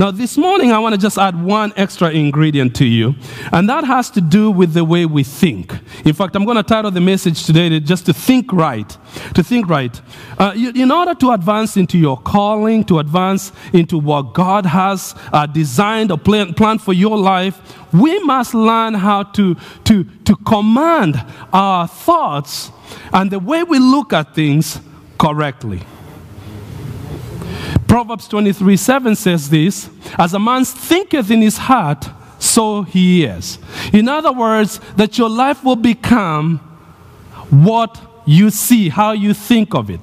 Now, this morning, I want to just add one extra ingredient to you, and that has to do with the way we think. In fact, I'm going to title the message today to just to think right. To think right. Uh, you, in order to advance into your calling, to advance into what God has uh, designed or planned plan for your life, we must learn how to, to, to command our thoughts and the way we look at things correctly. Proverbs 23 7 says this As a man thinketh in his heart, so he is. In other words, that your life will become what you see, how you think of it.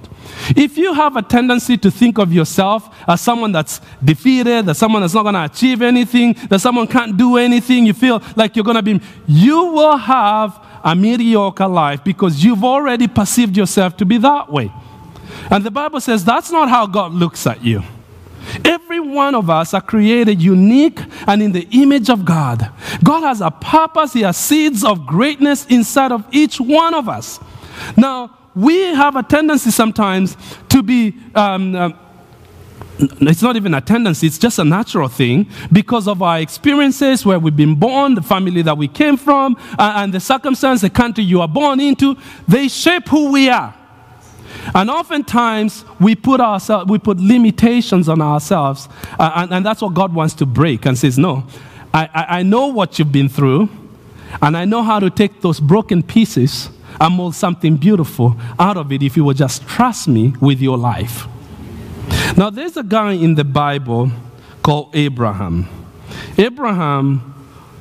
If you have a tendency to think of yourself as someone that's defeated, that someone that's not going to achieve anything, that someone can't do anything, you feel like you're going to be, you will have a mediocre life because you've already perceived yourself to be that way. And the Bible says that's not how God looks at you. Every one of us are created unique and in the image of God. God has a purpose, He has seeds of greatness inside of each one of us. Now, we have a tendency sometimes to be. Um, uh, it's not even a tendency, it's just a natural thing because of our experiences where we've been born, the family that we came from, uh, and the circumstance, the country you are born into. They shape who we are. And oftentimes we put, ourselves, we put limitations on ourselves, uh, and, and, that's what God wants to break and says, No, I, I, I know what you've been through, and I know how to take those broken pieces and mold something beautiful out of it if you will just trust me with your life. Now, there's a guy in the Bible called Abraham. Abraham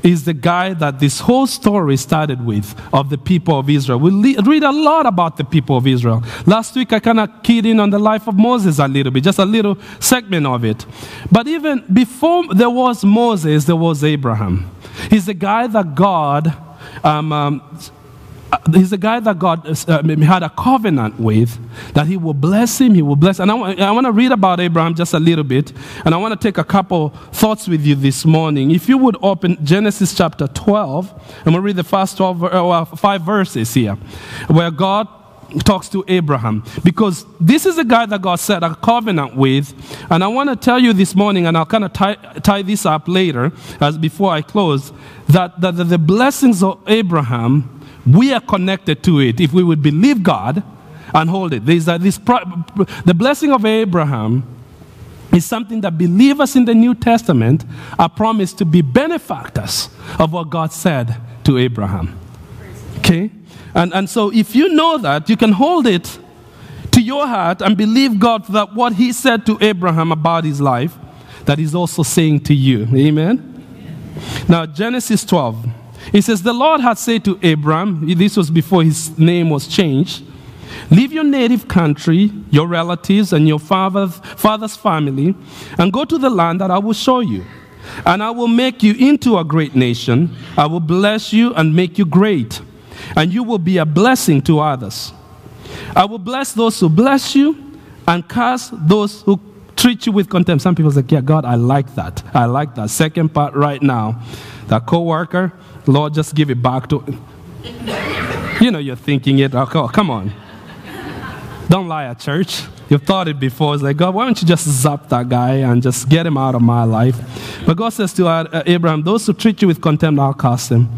is the guy that this whole story started with of the people of Israel. We read a lot about the people of Israel. Last week, I kind of keyed in on the life of Moses a little bit, just a little segment of it. But even before there was Moses, there was Abraham. He's the guy that God um, um, he's a guy that God uh, had a covenant with that he will bless him, he will bless. And I want to read about Abraham just a little bit, and I want to take a couple thoughts with you this morning. If you would open Genesis chapter 12, and we'll read the first 12, uh, five verses here, where God talks to Abraham because this is a guy that God set a covenant with. And I want to tell you this morning, and I'll kind of tie, tie this up later as before I close, that, that the blessings of Abraham we are connected to it if we would believe God and hold it. There's a, this the blessing of Abraham is something that believers in the New Testament are promised to be benefactors of what God said to Abraham. Okay? And, and so if you know that, you can hold it to your heart and believe God that what he said to Abraham about his life, that he's also saying to you. Amen? Now, Genesis 12. He says, The Lord had said to Abram, this was before his name was changed, Leave your native country, your relatives, and your father's, father's family, and go to the land that I will show you. And I will make you into a great nation. I will bless you and make you great, and you will be a blessing to others. I will bless those who bless you, and curse those who treat you with contempt. Some people say, Yeah, God, I like that. I like that. Second part right now. That coworker, Lord, just give it back to. You know, you're thinking it. Oh, come on. Don't lie at church. You've thought it before. It's like, God, why don't you just zap that guy and just get him out of my life? But God says to uh, Abraham, Those who treat you with contempt, I'll cast them.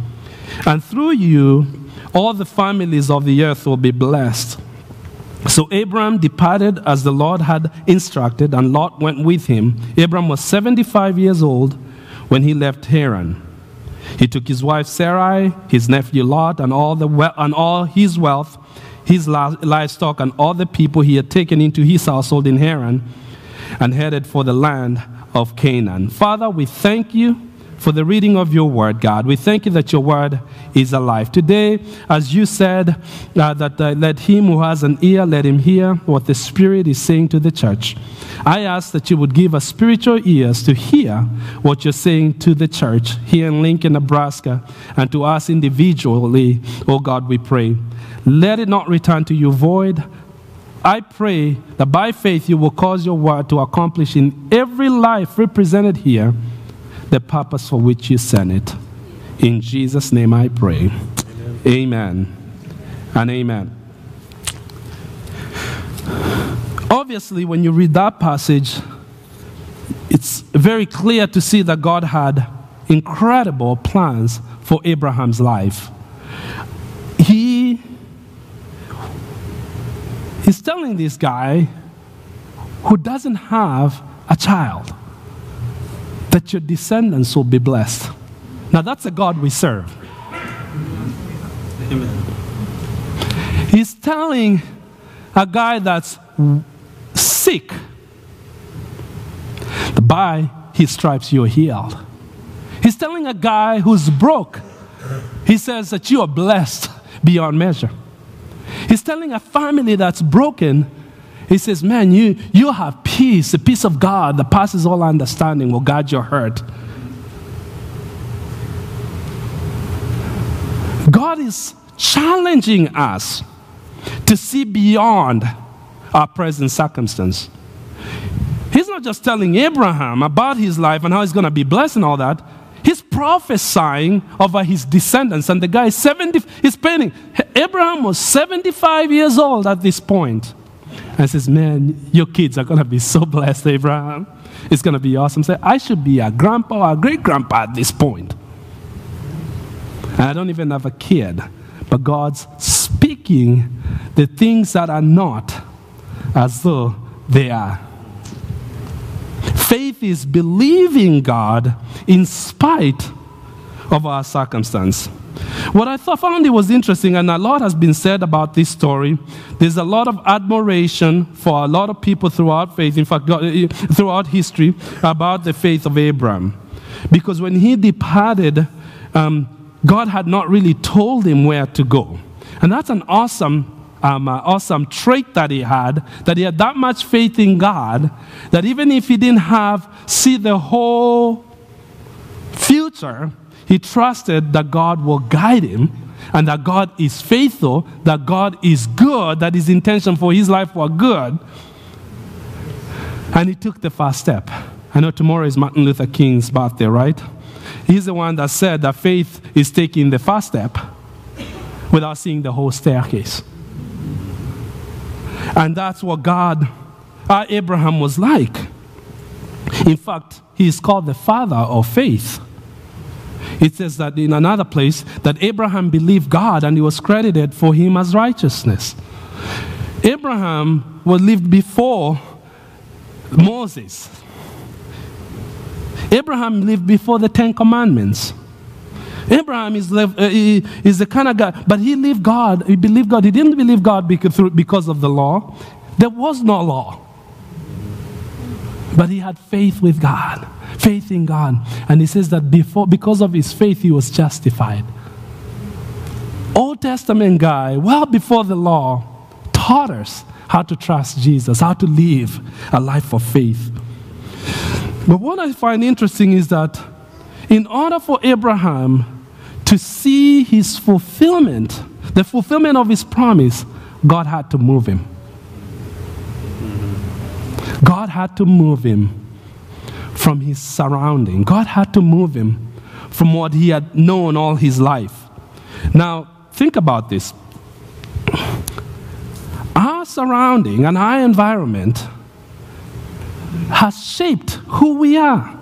And through you, all the families of the earth will be blessed. So Abraham departed as the Lord had instructed, and Lot went with him. Abraham was 75 years old when he left Haran. He took his wife Sarai, his nephew Lot, and all, the we- and all his wealth, his livestock, and all the people he had taken into his household in Haran, and headed for the land of Canaan. Father, we thank you for the reading of your word, God. We thank you that your word is alive. Today, as you said, uh, that uh, let him who has an ear, let him hear what the Spirit is saying to the church. I ask that you would give us spiritual ears to hear what you're saying to the church here in Lincoln, Nebraska, and to us individually, oh God, we pray. Let it not return to you void. I pray that by faith you will cause your word to accomplish in every life represented here the purpose for which you sent it. In Jesus' name I pray. Amen, amen. and amen. Obviously, when you read that passage, it's very clear to see that God had incredible plans for Abraham's life. He is telling this guy who doesn't have a child that your descendants will be blessed. Now, that's a God we serve. Amen. He's telling a guy that's sick by his stripes you're healed. He's telling a guy who's broke, he says that you are blessed beyond measure. He's telling a family that's broken, he says, Man, you, you have peace. The peace of God that passes all understanding will guard your heart. God is challenging us to see beyond our present circumstance. He's not just telling Abraham about his life and how he's going to be blessed and all that. He's prophesying over his descendants. And the guy is 70, he's painting. Abraham was 75 years old at this point. And says, Man, your kids are going to be so blessed, Abraham. It's going to be awesome. Say, I should be a grandpa or a great grandpa at this point. And I don't even have a kid. But God's speaking the things that are not as though they are. Faith is believing God in spite of our circumstance. What I found it was interesting, and a lot has been said about this story. There's a lot of admiration for a lot of people throughout faith, in fact, throughout history, about the faith of Abraham. Because when he departed, um, God had not really told him where to go. And that's an awesome um, uh, awesome trait that he had, that he had that much faith in God, that even if he didn't have, see the whole future, he trusted that God will guide him and that God is faithful, that God is good, that his intention for his life were good. And he took the first step. I know tomorrow is Martin Luther King's birthday, right? He's the one that said that faith is taking the first step without seeing the whole staircase. And that's what God, uh, Abraham was like. In fact, he is called the father of faith. It says that in another place that Abraham believed God and he was credited for him as righteousness. Abraham was lived before Moses. Abraham lived before the Ten Commandments. Abraham is, uh, is the kind of guy, but he lived God. He believed God. He didn't believe God because of the law. There was no law. But he had faith with God, faith in God. And he says that before, because of his faith, he was justified. Old Testament guy, well before the law, taught us how to trust Jesus, how to live a life of faith. But what I find interesting is that in order for Abraham to see his fulfillment, the fulfillment of his promise, God had to move him. God had to move him from his surrounding. God had to move him from what he had known all his life. Now, think about this. Our surrounding and our environment has shaped who we are.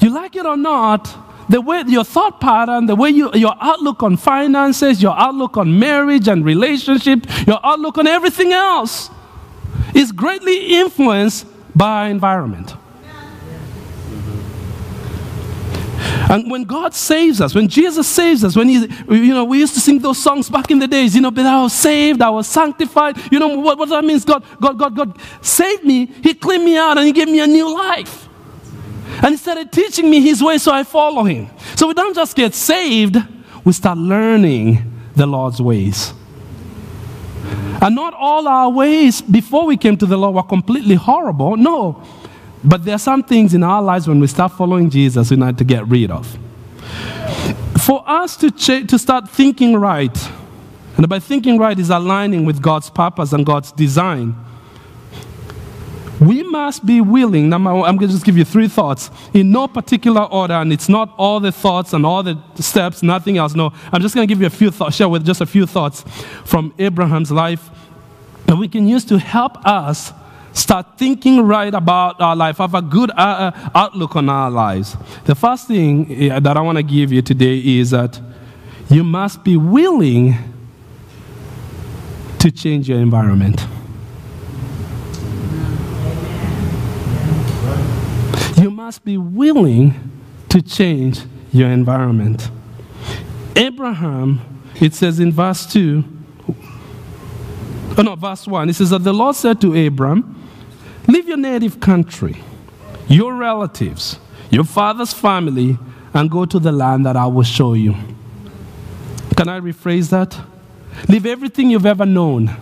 You like it or not, the way your thought pattern, the way you, your outlook on finances, your outlook on marriage and relationship, your outlook on everything else is greatly influenced by environment. And when God saves us, when Jesus saves us, when He, you know, we used to sing those songs back in the days, you know, but I was saved, I was sanctified. You know what, what that means? God, God, God, God saved me, He cleaned me out, and He gave me a new life. And he started teaching me his way, so I follow him. So we don't just get saved, we start learning the Lord's ways. And not all our ways before we came to the Lord were completely horrible. No. But there are some things in our lives when we start following Jesus we need to get rid of. For us to, ch- to start thinking right, and by thinking right is aligning with God's purpose and God's design we must be willing. I'm going to just give you three thoughts in no particular order, and it's not all the thoughts and all the steps, nothing else. No, I'm just going to give you a few thoughts, share with just a few thoughts from Abraham's life that we can use to help us start thinking right about our life, have a good uh, uh outlook on our lives, the first thing that I want to give you today is that you must be willing to change your environment. You must be willing to change your environment. Abraham, it says in verse 2, oh no, verse 1, it says that the Lord said to Abram, Leave your native country, your relatives, your father's family, and go to the land that I will show you. Can I rephrase that? Leave everything you've ever known,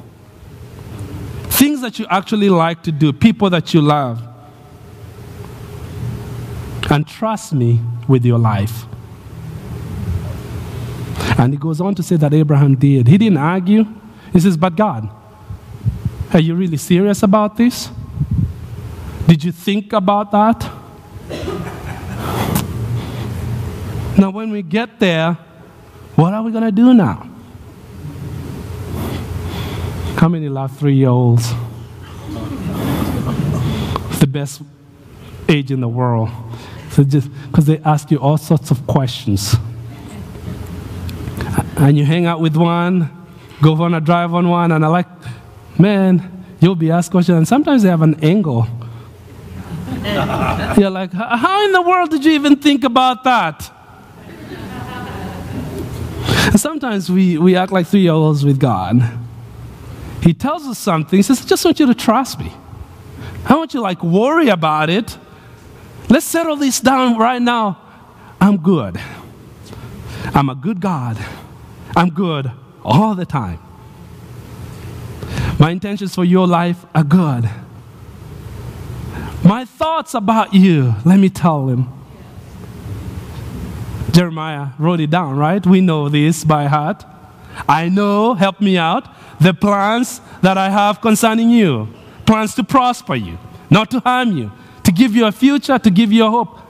things that you actually like to do, people that you love, and trust me with your life. And he goes on to say that Abraham did. He didn't argue. He says, But God, are you really serious about this? Did you think about that? now, when we get there, what are we going to do now? How many love three year olds? the best age in the world. So just because they ask you all sorts of questions. And you hang out with one, go on a drive on one, and I like, man, you'll be asked questions. And sometimes they have an angle You're like, how in the world did you even think about that? And sometimes we, we act like three year olds with God. He tells us something, he says, I just want you to trust me. I want you to like worry about it. Let's settle this down right now. I'm good. I'm a good God. I'm good all the time. My intentions for your life are good. My thoughts about you, let me tell him. Jeremiah wrote it down, right? We know this by heart. I know, help me out, the plans that I have concerning you plans to prosper you, not to harm you, to give you a future, to give you a hope.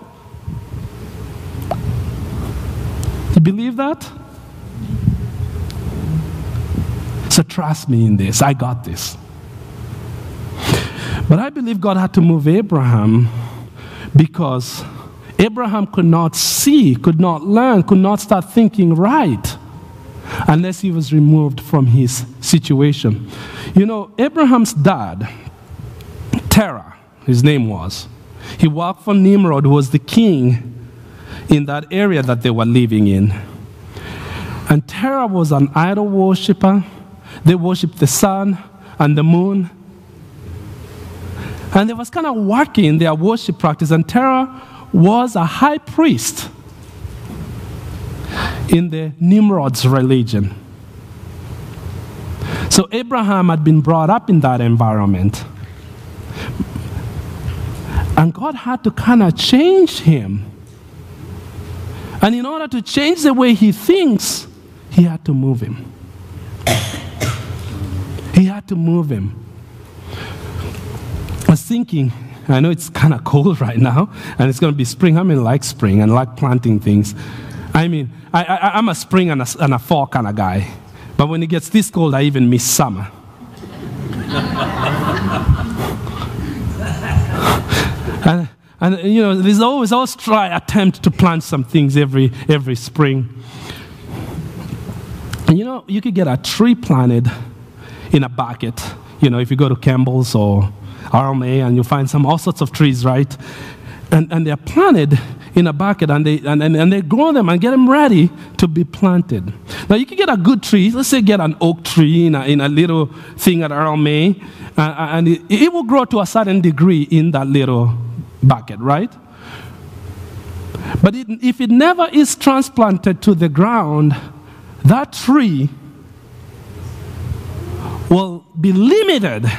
You believe that? So trust me in this. I got this. But I believe God had to move Abraham because Abraham could not see, could not learn, could not start thinking right unless he was removed from his situation. You know, Abraham's dad, Terah, his name was, he worked for Nimrod, who was the king in that area that they were living in. And Terah was an idol worshiper. They worshiped the sun and the moon and they was kind of working their worship practice. And Terah was a high priest in the Nimrod's religion. So Abraham had been brought up in that environment. And God had to kind of change him. And in order to change the way he thinks, he had to move him. He had to move him I was thinking, I know it's kind of cold right now, and it's going to be spring. I mean, like spring and like planting things. I mean, I, am a spring and a, and a fall kind of guy. But when it gets this cold, I even miss summer. and, you know, there's always always try attempt to plant some things every every spring. And you know, you could get a tree planted in a bucket. You know, if you go to Campbell's or Earl May, and you find some all sorts of trees, right? And, and they're planted in a bucket and they, and, and, and they grow them and get them ready to be planted. Now, you can get a good tree. Let's say get an oak tree in a, in a little thing at Earl May, uh, and it, it will grow to a certain degree in that little bucket, right? But it, if it never is transplanted to the ground, that tree will be limited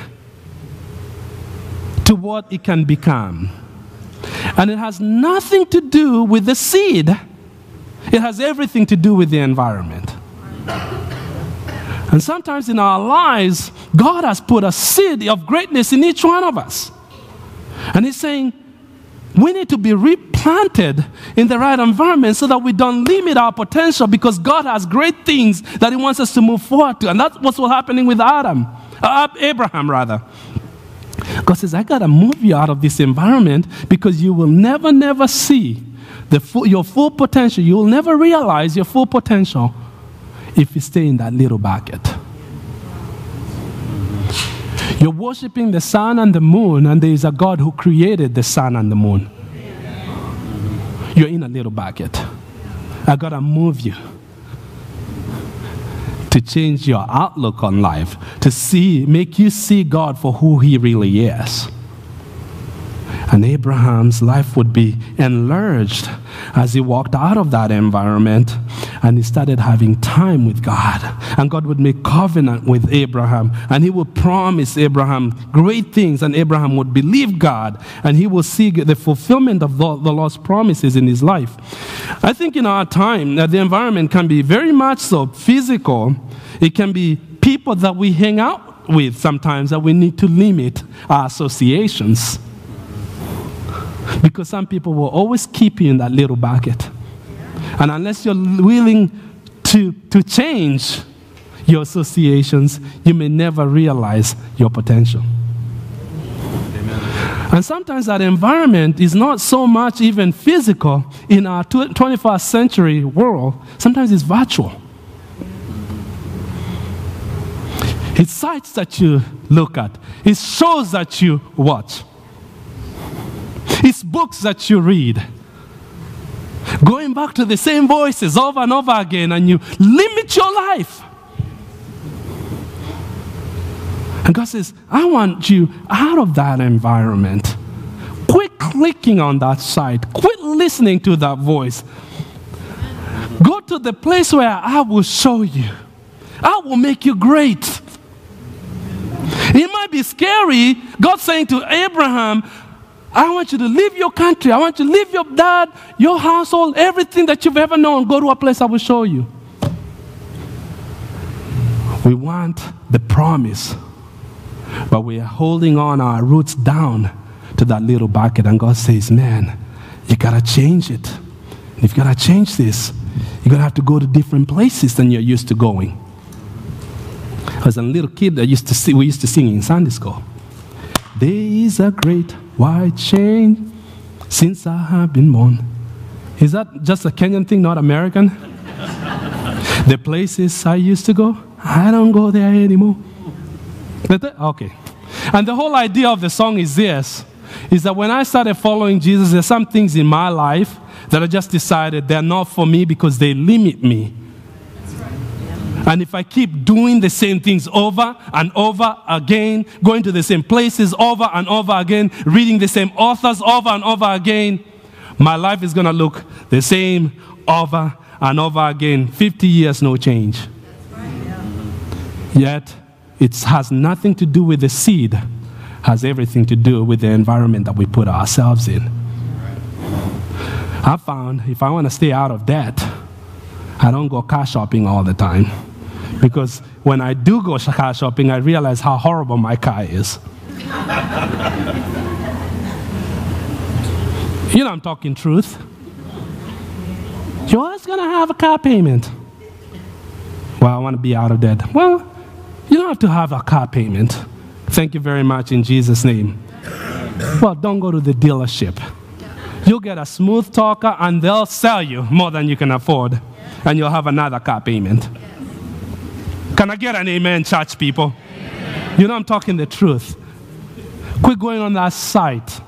to what it can become. And it has nothing to do with the seed, it has everything to do with the environment. And sometimes in our lives, God has put a seed of greatness in each one of us. And He's saying, we need to be replanted in the right environment so that we don't limit our potential because God has great things that He wants us to move forward to. And that's what's happening with Adam, uh, Abraham, rather. God says, I got to move you out of this environment because you will never, never see full, your full potential. You will never realize your full potential if you stay in that little bucket. You're worshiping the sun and the moon, and there is a God who created the sun and the moon. You're in a little bucket. I got to move you to change your outlook on life, to see, make you see God for who He really is. And Abraham's life would be enlarged as he walked out of that environment and he started having time with God. And God would make covenant with Abraham and he would promise Abraham great things, and Abraham would believe God and he would see the fulfillment of the, the Lord's promises in his life. I think in our time that the environment can be very much so physical, it can be people that we hang out with sometimes that we need to limit our associations. Because some people will always keep you in that little bucket. And unless you're willing to, to change your associations, you may never realize your potential. And sometimes that environment is not so much even physical in our 21st century world, sometimes it's virtual. It's sites that you look at, it's shows that you watch. It's books that you read. Going back to the same voices over and over again, and you limit your life. And God says, I want you out of that environment. Quit clicking on that site, quit listening to that voice. Go to the place where I will show you, I will make you great. It might be scary. God saying to Abraham, I want you to leave your country. I want you to leave your dad, your household, everything that you've ever known. Go to a place I will show you. We want the promise, but we are holding on our roots down to that little bucket. And God says, Man, you got to change it. If you got to change this, you're going to have to go to different places than you're used to going. As a little kid, I used to see, we used to sing in Sunday school. There is a great white chain since I have been born. Is that just a Kenyan thing, not American? the places I used to go, I don't go there anymore. Okay. And the whole idea of the song is this is that when I started following Jesus, there's some things in my life that I just decided they're not for me because they limit me. And if I keep doing the same things over and over again, going to the same places over and over again, reading the same authors over and over again, my life is going to look the same over and over again. 50 years, no change. Yet, it has nothing to do with the seed, has everything to do with the environment that we put ourselves in. I found if I want to stay out of debt, I don't go car shopping all the time. Because when I do go car shopping, I realize how horrible my car is. you know, I'm talking truth. You're always going to have a car payment. Well, I want to be out of debt. Well, you don't have to have a car payment. Thank you very much in Jesus' name. Well, don't go to the dealership. You'll get a smooth talker and they'll sell you more than you can afford, and you'll have another car payment. Can I get an amen, church people? Amen. You know, I'm talking the truth. Quit going on that site.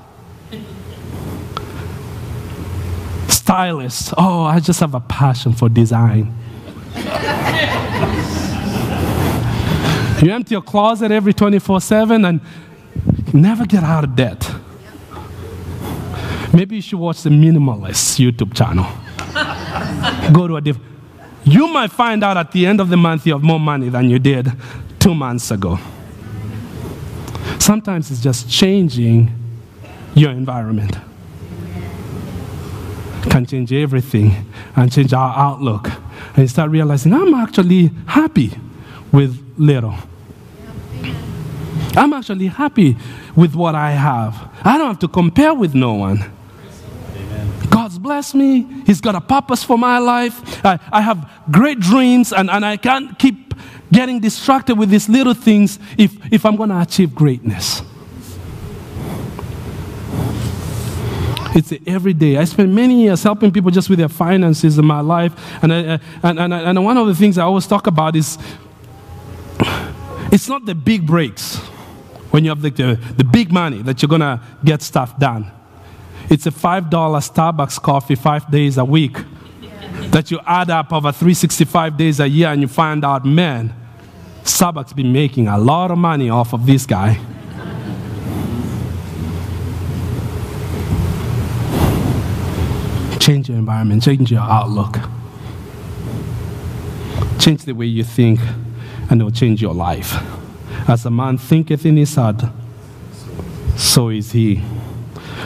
Stylist. Oh, I just have a passion for design. you empty your closet every 24 7 and never get out of debt. Maybe you should watch the Minimalist YouTube channel. Go to a different you might find out at the end of the month you have more money than you did two months ago. Sometimes it's just changing your environment. Can change everything and change our outlook. And you start realizing, I'm actually happy with little. I'm actually happy with what I have. I don't have to compare with no one blessed me. He's got a purpose for my life. I, I have great dreams, and, and I can't keep getting distracted with these little things if, if I'm going to achieve greatness. It's every day. I spent many years helping people just with their finances in my life. And, I, and, and, and one of the things I always talk about is it's not the big breaks when you have the, the, the big money that you're going to get stuff done. It's a $5 Starbucks coffee five days a week that you add up over 365 days a year and you find out, man, Starbucks been making a lot of money off of this guy. Change your environment, change your outlook. Change the way you think, and it will change your life. As a man thinketh in his heart, so is he.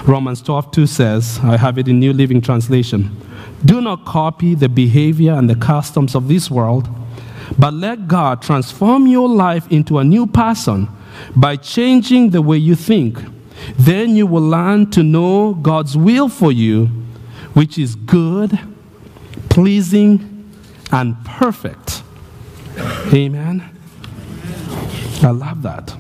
Romans 12 2 says, I have it in New Living Translation. Do not copy the behavior and the customs of this world, but let God transform your life into a new person by changing the way you think. Then you will learn to know God's will for you which is good, pleasing, and perfect. Amen. I love that.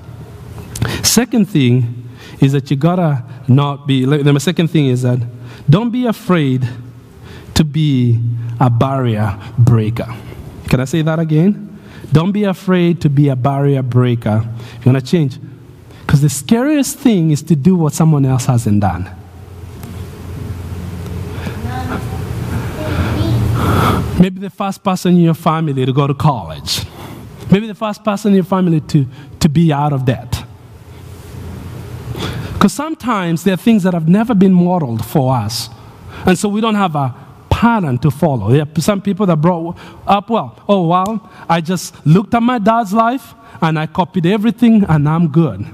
Second thing is that you gotta not be, Then the second thing is that don't be afraid to be a barrier breaker. Can I say that again? Don't be afraid to be a barrier breaker. You're gonna change. Because the scariest thing is to do what someone else hasn't done. Maybe the first person in your family to go to college. Maybe the first person in your family to, to be out of debt. Because sometimes there are things that have never been modeled for us. And so we don't have a pattern to follow. There are some people that brought up, well, oh, well, I just looked at my dad's life and I copied everything and I'm good.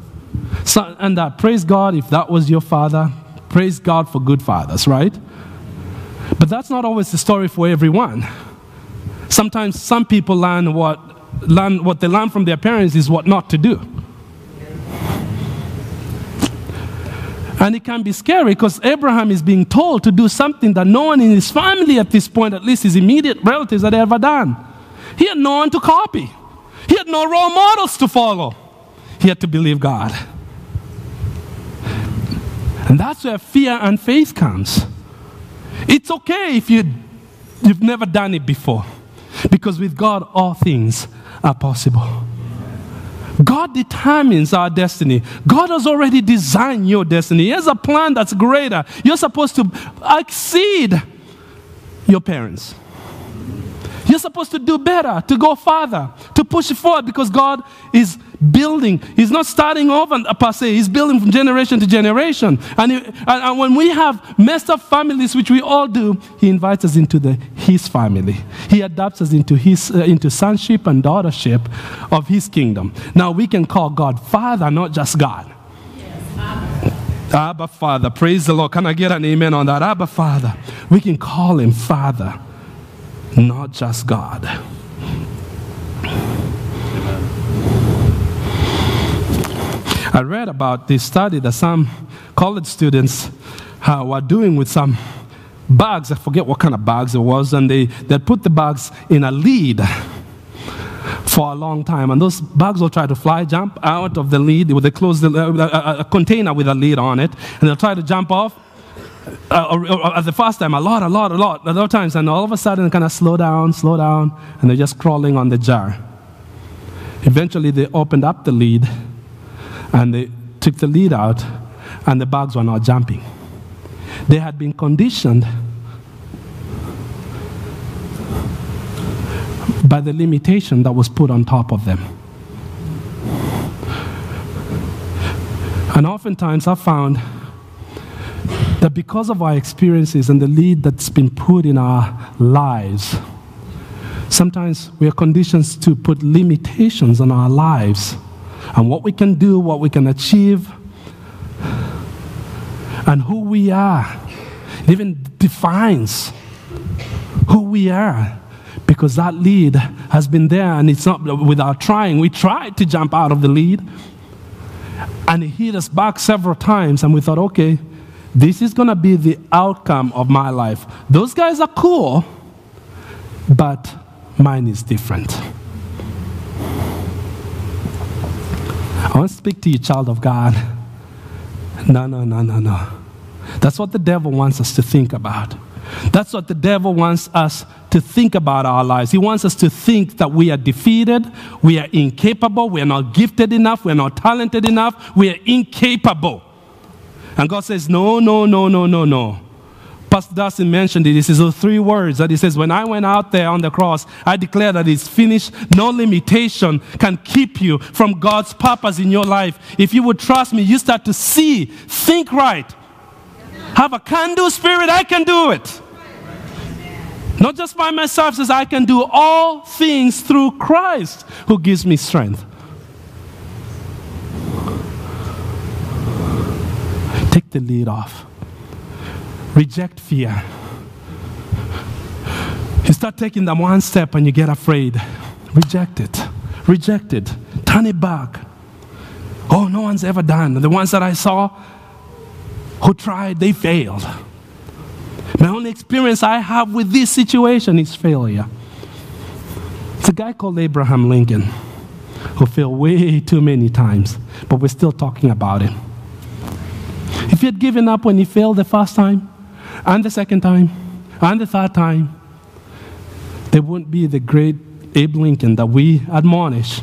So, and uh, praise God if that was your father. Praise God for good fathers, right? But that's not always the story for everyone. Sometimes some people learn what, learn what they learn from their parents is what not to do. And it can be scary because Abraham is being told to do something that no one in his family at this point, at least his immediate relatives, had ever done. He had no one to copy, he had no role models to follow. He had to believe God. And that's where fear and faith comes. It's okay if you, you've never done it before, because with God, all things are possible. God determines our destiny. God has already designed your destiny. He has a plan that's greater. You're supposed to exceed your parents. You're supposed to do better, to go farther, to push forward because God is building. He's not starting over per se, He's building from generation to generation. And, he, and, and, when we have messed up families, which we all do, He invites us into the, His family. He adopts us into, his, uh, into sonship and daughtership of His kingdom. Now we can call God Father, not just God. Abba Father, praise the Lord. Can I get an amen on that? Abba Father. We can call him Father, not just God. I read about this study that some college students uh, were doing with some bags. I forget what kind of bags it was, and they, they put the bags in a lead for a long time. And those bags will try to fly, jump out of the lead. They close the, uh, a, a, container with a lid on it, and they'll try to jump off. Uh, at the first time, a lot, a lot, a lot, a lot of times, and all of a sudden, kind of slow down, slow down, and they're just crawling on the jar. Eventually, they opened up the lid and they took the lead out, and the bugs were not jumping. They had been conditioned by the limitation that was put on top of them. And oftentimes I found that because of our experiences and the lead that's been put in our lives, sometimes we are conditioned to put limitations on our lives and what we can do, what we can achieve, and who we are. It even defines who we are because that lead has been there and it's not without trying. We tried to jump out of the lead and it hit us back several times, and we thought, okay, this is going to be the outcome of my life. Those guys are cool, but mine is different. I want to speak to you, child of God. No, no, no, no, no. That's what the devil wants us to think about. That's what the devil wants us to think about our lives. He wants us to think that we are defeated, we are incapable, we are not gifted enough, we are not talented enough, we are incapable. And God says, No, no, no, no, no, no. Pastor Dustin mentioned it. This is those three words that he says, When I went out there on the cross, I declare that it's finished. No limitation can keep you from God's purpose in your life. If you would trust me, you start to see, think right, have a can do spirit, I can do it. Not just by myself, says I can do all things through Christ who gives me strength. Take the lead off. Reject fear. You start taking them one step and you get afraid. Reject it. Reject it. Turn it back. Oh, no one's ever done. The ones that I saw who tried, they failed. My only experience I have with this situation is failure. It's a guy called Abraham Lincoln who failed way too many times, but we're still talking about him. If he had given up when he failed the first time, and the second time, and the third time, there wouldn't be the great Abe Lincoln that we admonish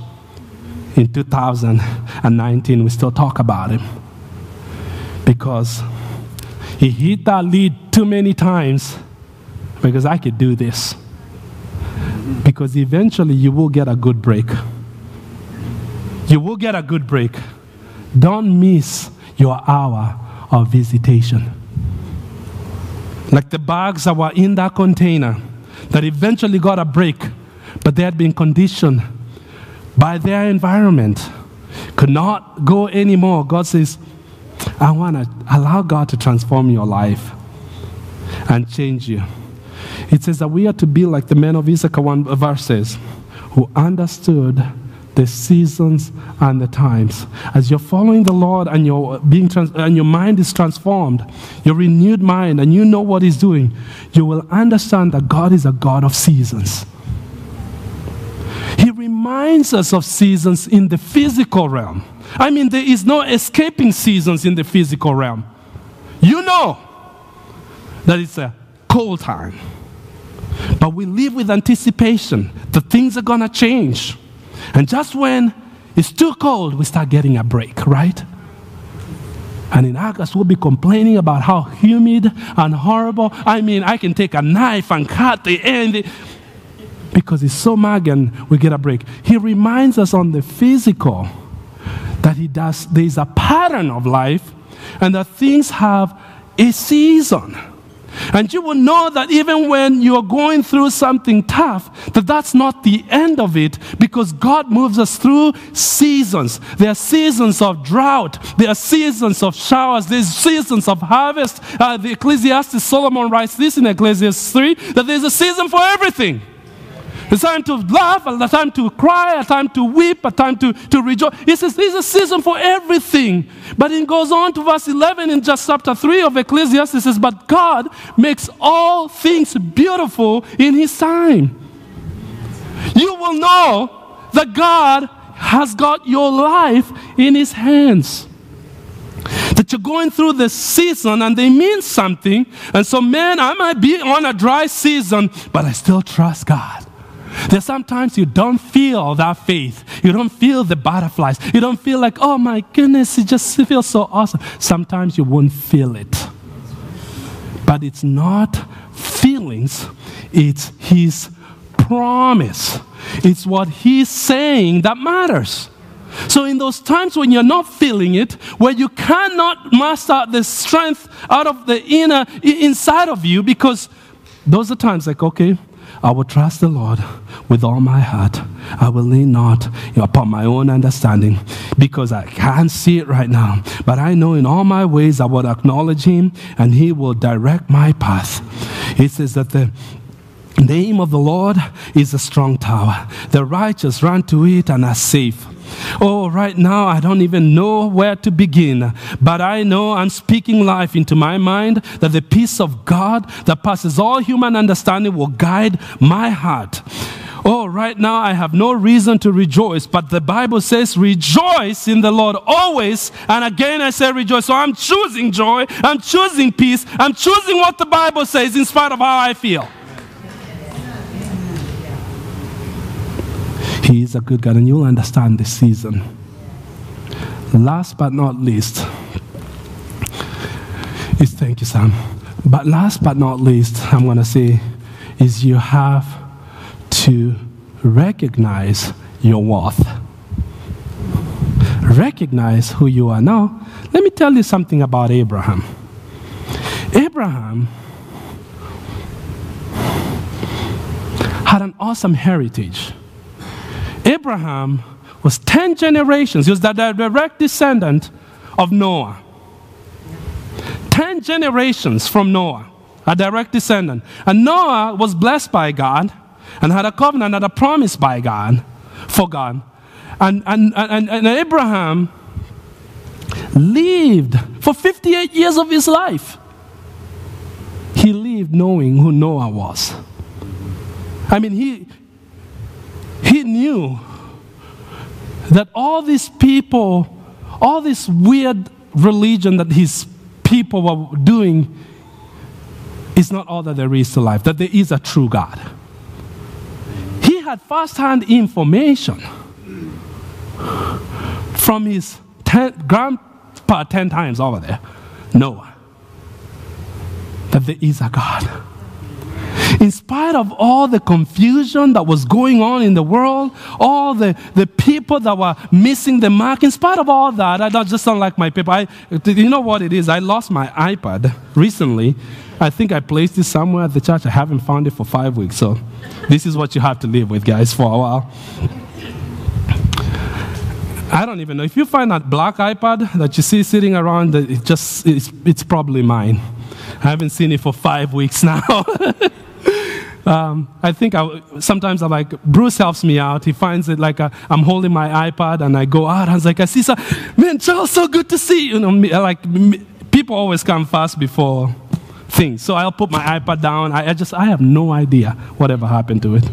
in 2019. We still talk about him because he hit that lead too many times because I could do this. Because eventually you will get a good break. You will get a good break. Don't miss your hour of visitation. Like the bags that were in that container that eventually got a break, but they had been conditioned by their environment, could not go anymore. God says, I want to allow God to transform your life and change you. It says that we are to be like the men of Issachar, one verse says, who understood the seasons and the times. As you're following the Lord and, you're being trans- and your mind is transformed, your renewed mind, and you know what He's doing, you will understand that God is a God of seasons. He reminds us of seasons in the physical realm. I mean, there is no escaping seasons in the physical realm. You know that it's a cold time. But we live with anticipation that things are going to change. And just when it's too cold, we start getting a break, right? And in August, we'll be complaining about how humid and horrible. I mean, I can take a knife and cut the end because it's so muggy and we get a break. He reminds us on the physical that he does, there's a pattern of life and that things have a season. And you will know that even when you're going through something tough, that that's not the end of it because God moves us through seasons. There are seasons of drought, there are seasons of showers, there's seasons of harvest. Uh, the Ecclesiastes, Solomon writes this in Ecclesiastes 3 that there's a season for everything. A time to laugh, a time to cry, a time to weep, a time to, to rejoice. He says there's a season for everything. But it goes on to verse 11 in just chapter 3 of Ecclesiastes. It says, But God makes all things beautiful in His time. You will know that God has got your life in His hands that you're going through this season and they mean something. And so, man, I might be on a dry season, but I still trust God. There's sometimes you don't feel that faith. You don't feel the butterflies. You don't feel like, oh my goodness, it just feels so awesome. Sometimes you won't feel it. But it's not feelings, it's His promise. It's what He's saying that matters. So, in those times when you're not feeling it, where you cannot muster the strength out of the inner, inside of you, because those are times like, okay, I will trust the Lord with all my heart. I will lean not upon my own understanding because I can't see it right now. But I know in all my ways I will acknowledge Him and He will direct my path. It says that the name of the Lord is a strong tower. The righteous run to it and are safe. Oh, right now, I don't even know where to begin, but I know I'm speaking life into my mind that the peace of God that passes all human understanding will guide my heart. Oh, right now I have no reason to rejoice, but the Bible says, rejoice in the Lord always. And again I say rejoice. So I'm choosing joy, I'm choosing peace, I'm choosing what the Bible says in spite of how I feel. He is a good God, and you'll understand this season. Last but not least, is thank you, Sam. But last but not least, I'm going to say, is you have to recognize your worth. Recognize who you are. Now, let me tell you something about Abraham. Abraham had an awesome heritage. Abraham was 10 generations, he was the direct descendant of Noah. 10 generations from Noah, a direct descendant. And Noah was blessed by God and had a covenant and a promise by God for God. And, and, and, and Abraham lived for 58 years of his life. He lived knowing who Noah was. I mean, he, he knew that all these people, all this weird religion that his people were doing, is not all that there is to life, that there is a true God. He had first hand information from his ten, grandpa 10 times over there, Noah, that there is a God in spite of all the confusion that was going on in the world, all the, the people that were missing the mark, in spite of all that, I just don't like my paper. I, you know what it is? I lost my iPad recently. I think I placed it somewhere at the church. I haven't found it for five weeks. So this is what you have to live with, guys, for a while. I don't even know. If you find that black iPad that you see sitting around, it just, it's, it's probably mine. I haven't seen it for five weeks now. Um, I think I, sometimes I'm like, Bruce helps me out. He finds it like i am holding my iPad and I go out. I was like, I see some, man, Charles, so good to see you. you know, me, like people always come fast before things. So I'll put my iPad down. I, I just, I have no idea whatever happened to it.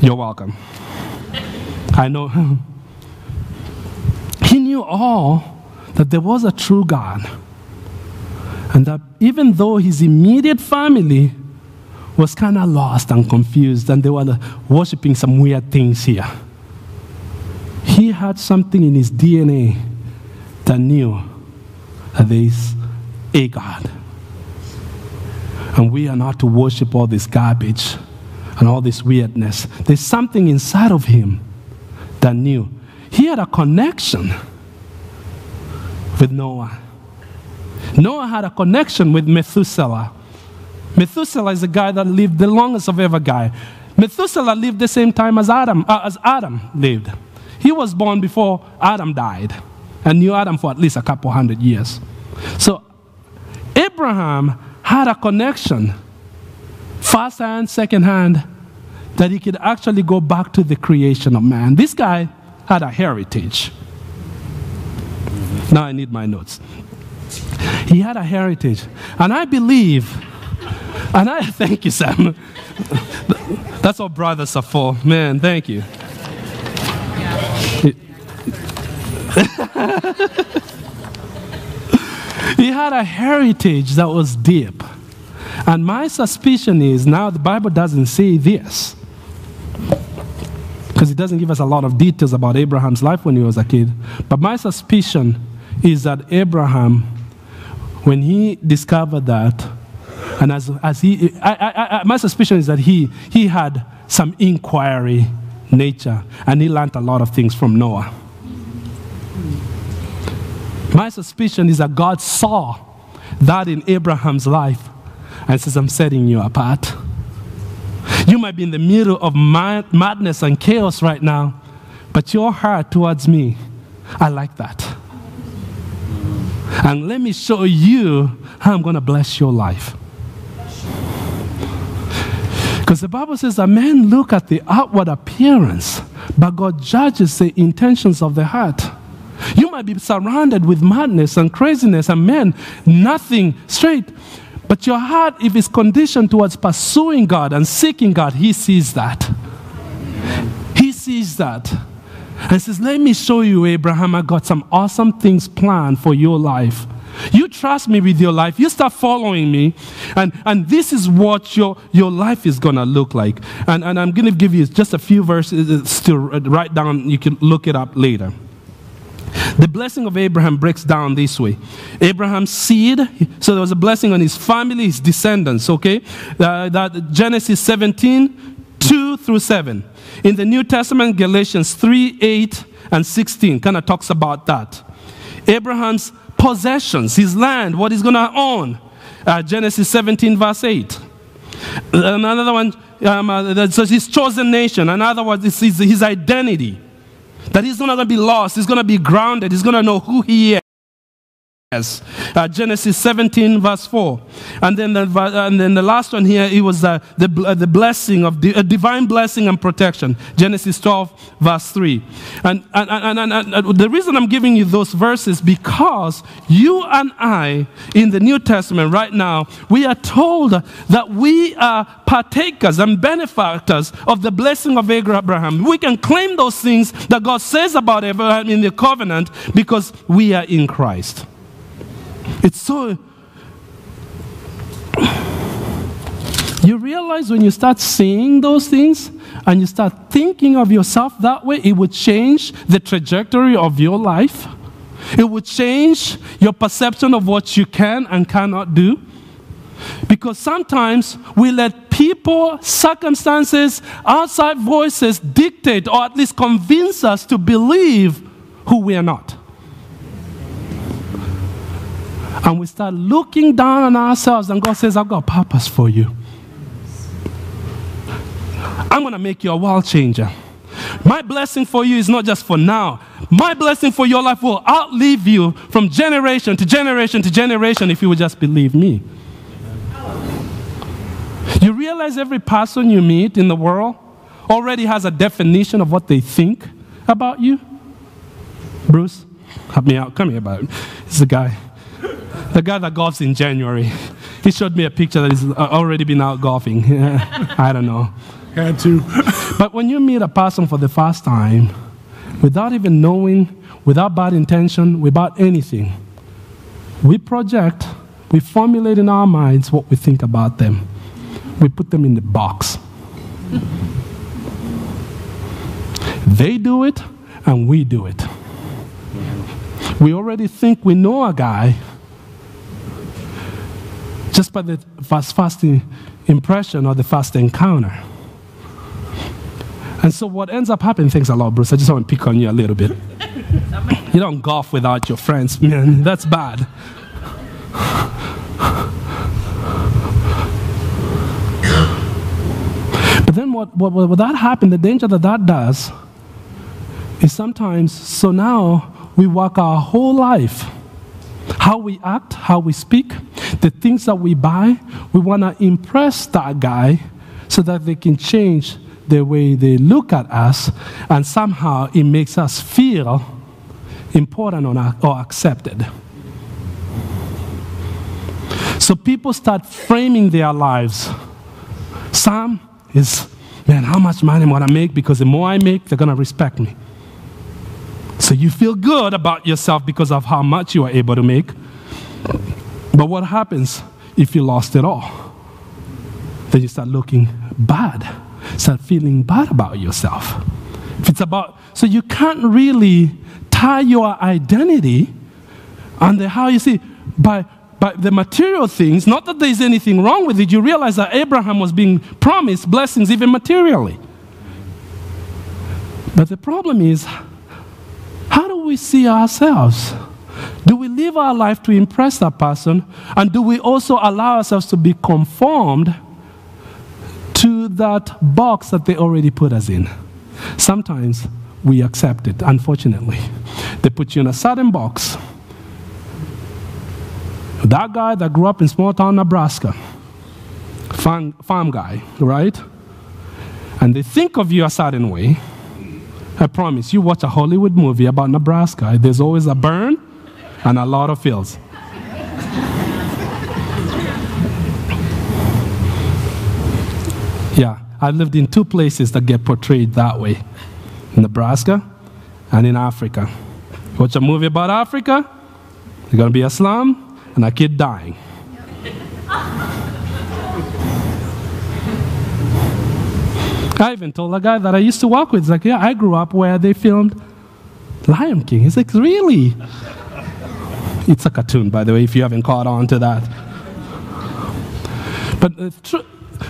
You're welcome. I know. he knew all that there was a true God and that even though his immediate family was kind of lost and confused and they were worshiping some weird things here, he had something in his DNA that knew that there is a God. And we are not to worship all this garbage and all this weirdness. There's something inside of him that knew. He had a connection with Noah. Noah had a connection with Methuselah. Methuselah is the guy that lived the longest of ever guy. Methuselah lived the same time as Adam, uh, as Adam lived. He was born before Adam died and knew Adam for at least a couple hundred years. So Abraham had a connection, first hand, second hand, that he could actually go back to the creation of man. This guy had a heritage. Now I need my notes. He had a heritage. And I believe, and I thank you, Sam. That's what brothers are for. Man, thank you. he had a heritage that was deep. And my suspicion is now the Bible doesn't say this. Because it doesn't give us a lot of details about Abraham's life when he was a kid. But my suspicion is that Abraham when he discovered that, and as, as he, I, I, I, my suspicion is that he, he had some inquiry nature and he learned a lot of things from Noah. My suspicion is that God saw that in Abraham's life and says, I'm setting you apart. You might be in the middle of mad, madness and chaos right now, but your heart towards me, I like that. And let me show you how I'm going to bless your life. Because the Bible says that men look at the outward appearance, but God judges the intentions of the heart. You might be surrounded with madness and craziness and men, nothing straight. But your heart, if it's conditioned towards pursuing God and seeking God, He sees that. He sees that. And says, Let me show you, Abraham, I got some awesome things planned for your life. You trust me with your life. You start following me. And, and this is what your, your life is going to look like. And, and I'm going to give you just a few verses to write down. You can look it up later. The blessing of Abraham breaks down this way Abraham's seed, so there was a blessing on his family, his descendants, okay? Uh, that Genesis 17, 2 through 7. In the New Testament, Galatians 3, 8, and 16 kind of talks about that. Abraham's possessions, his land, what he's going to own. Uh, Genesis 17, verse 8. Another one, um, uh, so his chosen nation. Another one is his, his identity. That he's not going to be lost. He's going to be grounded. He's going to know who he is. Uh, Genesis 17, verse 4. And then the, and then the last one here, it was uh, the, uh, the blessing of the, divine blessing and protection. Genesis 12, verse 3. And, and, and, and, and the reason I'm giving you those verses because you and I, in the New Testament right now, we are told that we are partakers and benefactors of the blessing of Abraham. We can claim those things that God says about Abraham in the covenant because we are in Christ. It's so. You realize when you start seeing those things and you start thinking of yourself that way, it would change the trajectory of your life. It would change your perception of what you can and cannot do. Because sometimes we let people, circumstances, outside voices dictate or at least convince us to believe who we are not and we start looking down on ourselves, and God says, I've got a purpose for you. I'm going to make you a world changer. My blessing for you is not just for now. My blessing for your life will outlive you from generation to generation to generation if you would just believe me. You realize every person you meet in the world already has a definition of what they think about you? Bruce, help me out. Come here, about It's a guy. The guy that golfs in January. He showed me a picture that he's uh, already been out golfing. I don't know. Had to. but when you meet a person for the first time, without even knowing, without bad intention, without anything, we project, we formulate in our minds what we think about them. We put them in the box. they do it, and we do it. We already think we know a guy just by the first, first impression or the first encounter. And so what ends up happening, thanks a lot, Bruce. I just want to pick on you a little bit. you don't golf without your friends, man. That's bad. But then what, what, what that happened, the danger that that does is sometimes, so now we work our whole life how we act, how we speak, the things that we buy, we want to impress that guy so that they can change the way they look at us, and somehow it makes us feel important or accepted. So people start framing their lives. Some is, man, how much money am I to make? Because the more I make, they're to respect me. So you feel good about yourself because of how much you are able to make. But what happens if you lost it all? Then you start looking bad, start feeling bad about yourself. If it's about, so you can't really tie your identity the how you see by by the material things, not that there's anything wrong with it, you realize that Abraham was being promised blessings even materially. But the problem is, how do we see ourselves? Do we live our life to impress that person? And do we also allow ourselves to be conformed to that box that they already put us in? Sometimes we accept it, unfortunately. They put you in a certain box. That guy that grew up in small town Nebraska, farm, farm guy, right? And they think of you a certain way I promise you, watch a Hollywood movie about Nebraska, there's always a burn and a lot of fields. Yeah, I've lived in two places that get portrayed that way Nebraska and in Africa. Watch a movie about Africa, there's to be a slum and a kid dying. I even told a guy that I used to walk with, like, yeah, I grew up where they filmed Lion King. He's like, really? It's a cartoon, by the way, if you haven't caught on to that. But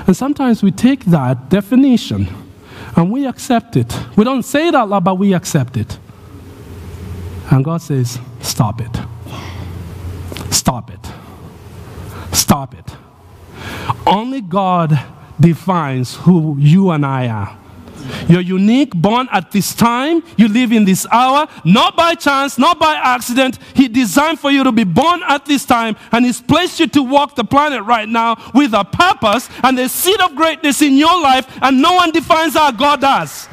and sometimes we take that definition and we accept it. We don't say it out loud, but we accept it. And God says, stop it. Stop it. Stop it. Only God defines who you and I are. You're unique, born at this time. You live in this hour, not by chance, not by accident. He designed for you to be born at this time, and He's placed you to walk the planet right now with a purpose and a seed of greatness in your life, and no one defines how God does.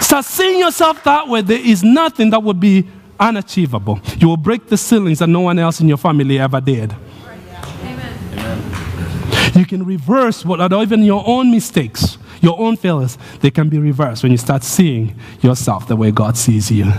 Start seeing yourself that way. There is nothing that would be unachievable. You will break the ceilings that no one else in your family ever did. You can reverse what are even your own mistakes, your own failures. They can be reversed when you start seeing yourself the way God sees you.